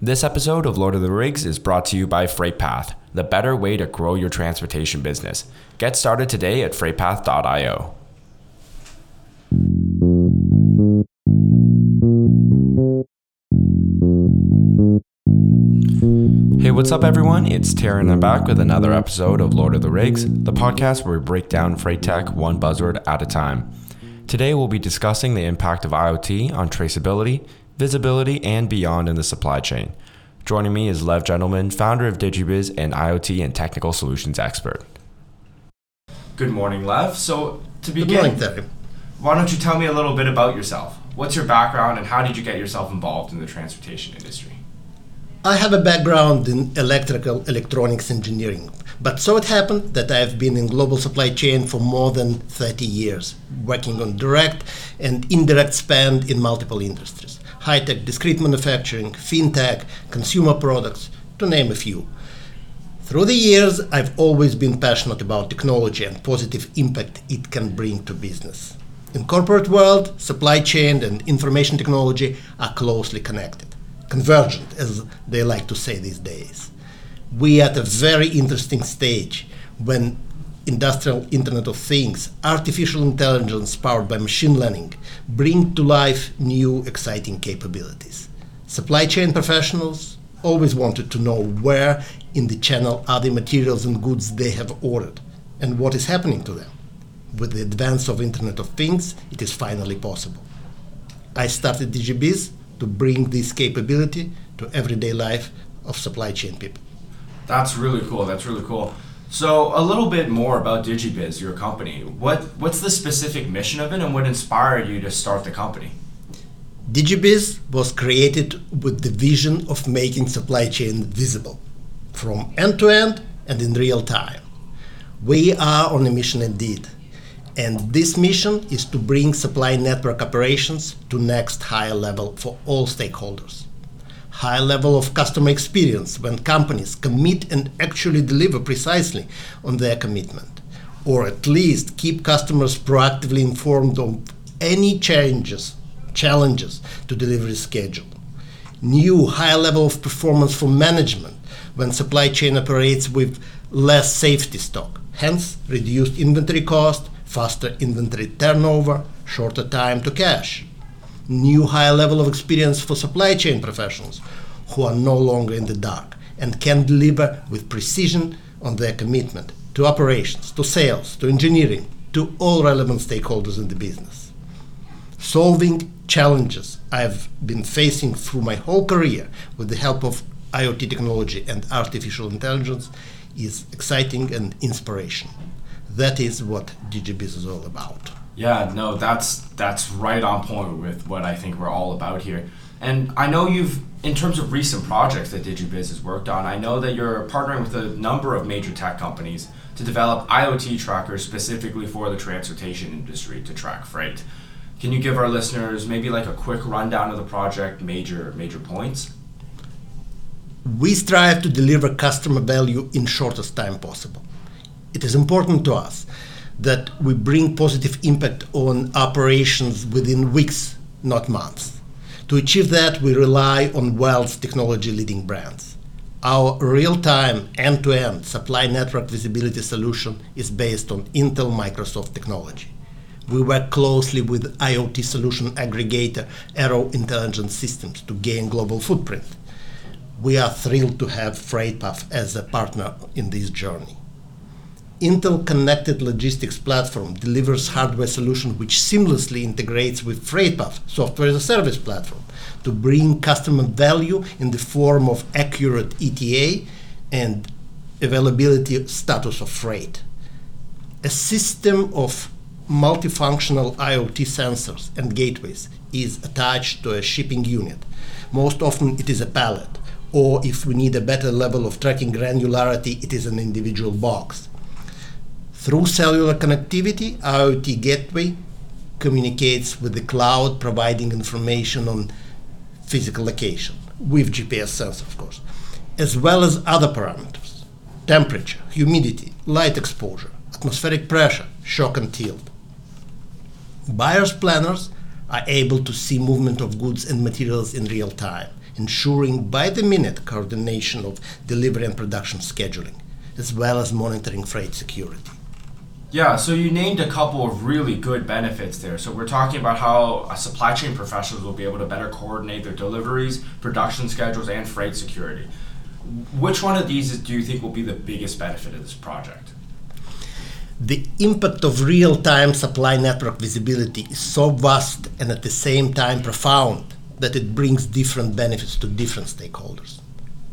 This episode of Lord of the Rigs is brought to you by FreightPath, the better way to grow your transportation business. Get started today at freightpath.io. Hey, what's up, everyone? It's Terry, and I'm back with another episode of Lord of the Rigs, the podcast where we break down freight tech one buzzword at a time. Today, we'll be discussing the impact of IoT on traceability, visibility, and beyond in the supply chain. Joining me is Lev Gendelman, founder of DigiBiz and IoT and technical solutions expert. Good morning, Lev. So, to begin, Good morning, why don't you tell me a little bit about yourself? What's your background, and how did you get yourself involved in the transportation industry? I have a background in electrical electronics engineering, but so it happened that I have been in global supply chain for more than 30 years, working on direct and indirect spend in multiple industries high tech, discrete manufacturing, fintech, consumer products, to name a few. Through the years, I've always been passionate about technology and positive impact it can bring to business. In corporate world, supply chain and information technology are closely connected, convergent as they like to say these days. We are at a very interesting stage when industrial internet of things artificial intelligence powered by machine learning bring to life new exciting capabilities supply chain professionals always wanted to know where in the channel are the materials and goods they have ordered and what is happening to them with the advance of internet of things it is finally possible i started digibiz to bring this capability to everyday life of supply chain people That's really cool. That's really cool. So, a little bit more about DigiBiz, your company. What what's the specific mission of it, and what inspired you to start the company? Digibiz was created with the vision of making supply chain visible from end to end and in real time. We are on a mission indeed. And this mission is to bring supply network operations to next higher level for all stakeholders. High level of customer experience when companies commit and actually deliver precisely on their commitment, or at least keep customers proactively informed of any changes challenges to delivery schedule. New high level of performance for management when supply chain operates with less safety stock, hence reduced inventory cost, faster inventory turnover, shorter time to cash. New higher level of experience for supply chain professionals who are no longer in the dark and can deliver with precision on their commitment to operations, to sales, to engineering, to all relevant stakeholders in the business solving challenges I've been facing through my whole career with the help of IoT technology and artificial intelligence is exciting and inspiration. That is what DigiBiz is all about. Yeah, no, that's that's right on point with what I think we're all about here. And I know you've, in terms of recent projects that DigiBiz has worked on, I know that you're partnering with a number of major tech companies to develop IoT trackers specifically for the transportation industry to track freight. Can you give our listeners maybe like a quick rundown of the project, major major points? We strive to deliver customer value in shortest time possible. It is important to us that we bring positive impact on operations within weeks, not months. To achieve that, we rely on world's technology leading brands. Our real time, end to end supply network visibility solution is based on Intel Microsoft technology. We work closely with IoT solution aggregator Arrow Intelligent Systems to gain global footprint. We are thrilled to have FreightPath as a partner in this journey. Intel Connected Logistics Platform delivers hardware solution which seamlessly integrates with FreightPath software as a service platform to bring customer value in the form of accurate ETA and availability status of freight. A system of multifunctional IoT sensors and gateways is attached to a shipping unit. Most often it is a pallet, or if we need a better level of tracking granularity, it is an individual box. Through cellular connectivity, IoT gateway communicates with the cloud, providing information on physical location, with GPS sensor, of course, as well as other parameters temperature, humidity, light exposure, atmospheric pressure, shock and tilt. Buyers planners are able to see movement of goods and materials in real time ensuring by the minute coordination of delivery and production scheduling, as well as monitoring freight security. Yeah, so you named a couple of really good benefits there. So we're talking about how supply chain professionals will be able to better coordinate their deliveries, production schedules, and freight security. Which one of these do you think will be the biggest benefit of this project? The impact of real time supply network visibility is so vast and at the same time profound that it brings different benefits to different stakeholders.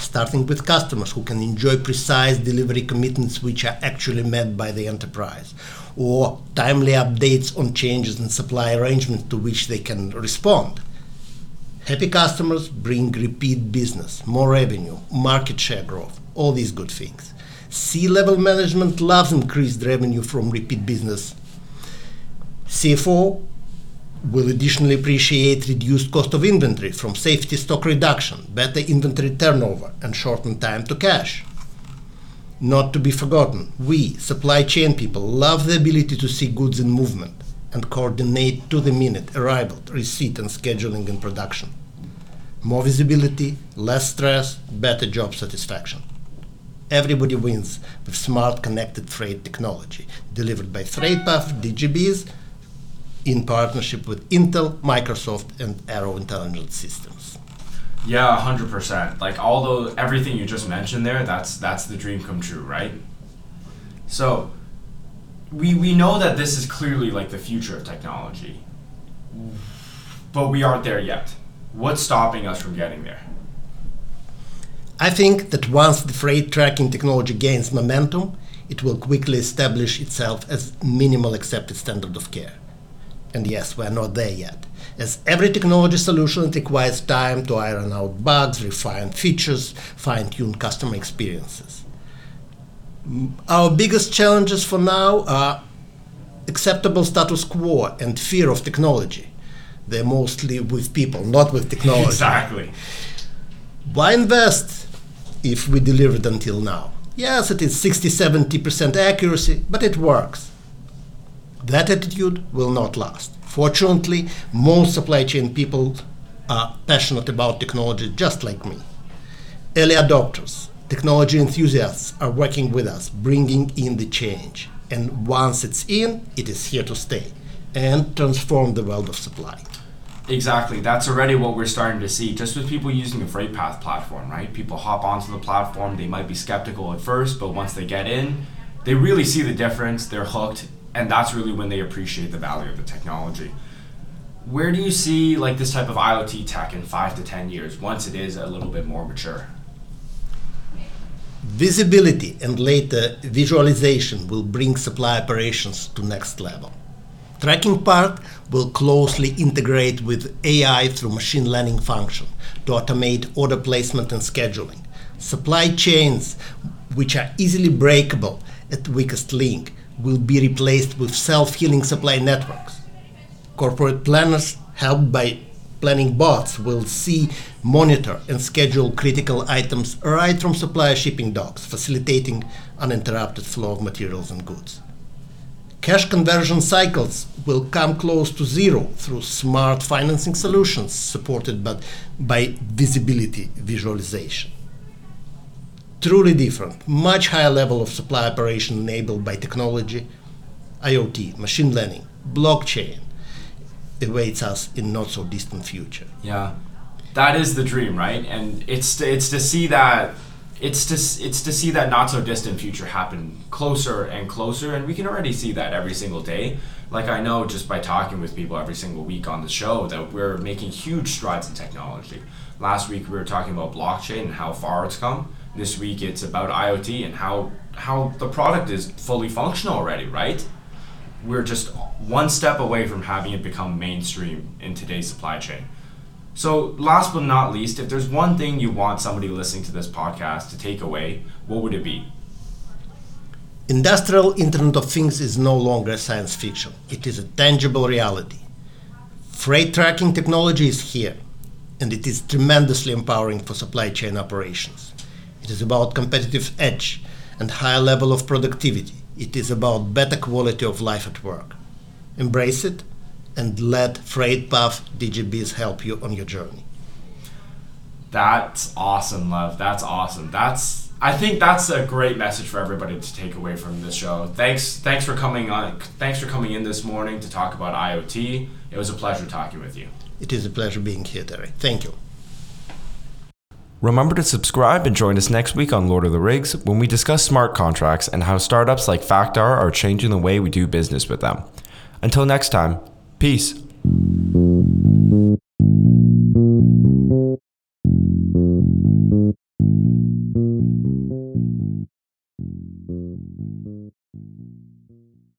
Starting with customers who can enjoy precise delivery commitments which are actually met by the enterprise, or timely updates on changes in supply arrangements to which they can respond Happy customers bring repeat business, more revenue, market share growth, all these good things. C level management loves increased revenue from repeat business. CFO will additionally appreciate reduced cost of inventory from safety stock reduction, better inventory turnover, and shortened time to cash. Not to be forgotten, we, supply chain people, love the ability to see goods in movement and coordinate to the minute arrival, receipt, and scheduling in production more visibility, less stress, better job satisfaction. Everybody wins with smart connected freight technology delivered by FreightPath DigiBiz in partnership with Intel, Microsoft, and Arrow Intelligent Systems. Yeah, hundred percent. Like all those, everything you just mentioned there, that's that's the dream come true, right? So, we we know that this is clearly like the future of technology, but we aren't there yet. What's stopping us from getting there? I think that once the freight tracking technology gains momentum, it will quickly establish itself as minimal accepted standard of care. And yes, we're not there yet. As every technology solution, it requires time to iron out bugs, refine features, fine tune customer experiences. Mm, our biggest challenges for now are acceptable status quo and fear of technology they're mostly with people, not with technology. Exactly. Why invest if we delivered until now? Yes, it is 60 70% accuracy, but it works. That attitude will not last. Fortunately, most supply chain people are passionate about technology just like me. Early adopters, technology enthusiasts are working with us, bringing in the change. And once it's in, it is here to stay and transform the world of supply. Exactly. That's already what we're starting to see just with people using the FreightPath platform, right? People hop onto the platform, they might be skeptical at first, but once they get in, they really see the difference, they're hooked, and that's really when they appreciate the value of the technology. Where do you see like this type of IoT tech in 5 to 10 years once it is a little bit more mature? Visibility and later visualization will bring supply operations to next level. Tracking part will closely integrate with AI through machine learning function to automate order placement and scheduling. Supply chains, which are easily breakable at weakest link, will be replaced with self-healing supply networks. Corporate planners, helped by planning bots, will see, monitor, and schedule critical items right from supplier shipping docks, facilitating uninterrupted flow of materials and goods. Cash conversion cycles will come close to zero through smart financing solutions supported by, by visibility visualization. Truly different, much higher level of supply operation enabled by technology, IoT, machine learning, blockchain awaits us in not so distant future. Yeah. That is the dream, right? And it's to, it's to see that it's to it's to see that not so distant future happen closer and closer, and we can already see that every single day. Like I know just by talking with people every single week on the show that we're making huge strides in technology. Last week we were talking about blockchain and how far it's come. This week it's about IoT and how how the product is fully functional already, right? We're just one step away from having it become mainstream in today's supply chain. So, last but not least, if there's one thing you want somebody listening to this podcast to take away, what would it be? Industrial Internet of Things is no longer science fiction, it is a tangible reality. Freight tracking technology is here, and it is tremendously empowering for supply chain operations. It is about competitive edge and higher level of productivity. It is about better quality of life at work. Embrace it and let FreightPath DigiBiz help you on your journey. That's awesome, Lev. That's awesome. That's I think that's a great message for everybody to take away from this show. Thanks thanks for coming on thanks for coming in this morning to talk about IoT. It was a pleasure talking with you. It is a pleasure being here, Terry. Thank you. Remember to subscribe and join us next week on Lord of the Rigs when we discuss smart contracts and how startups like Factar are changing the way we do business with them. Until next time, peace.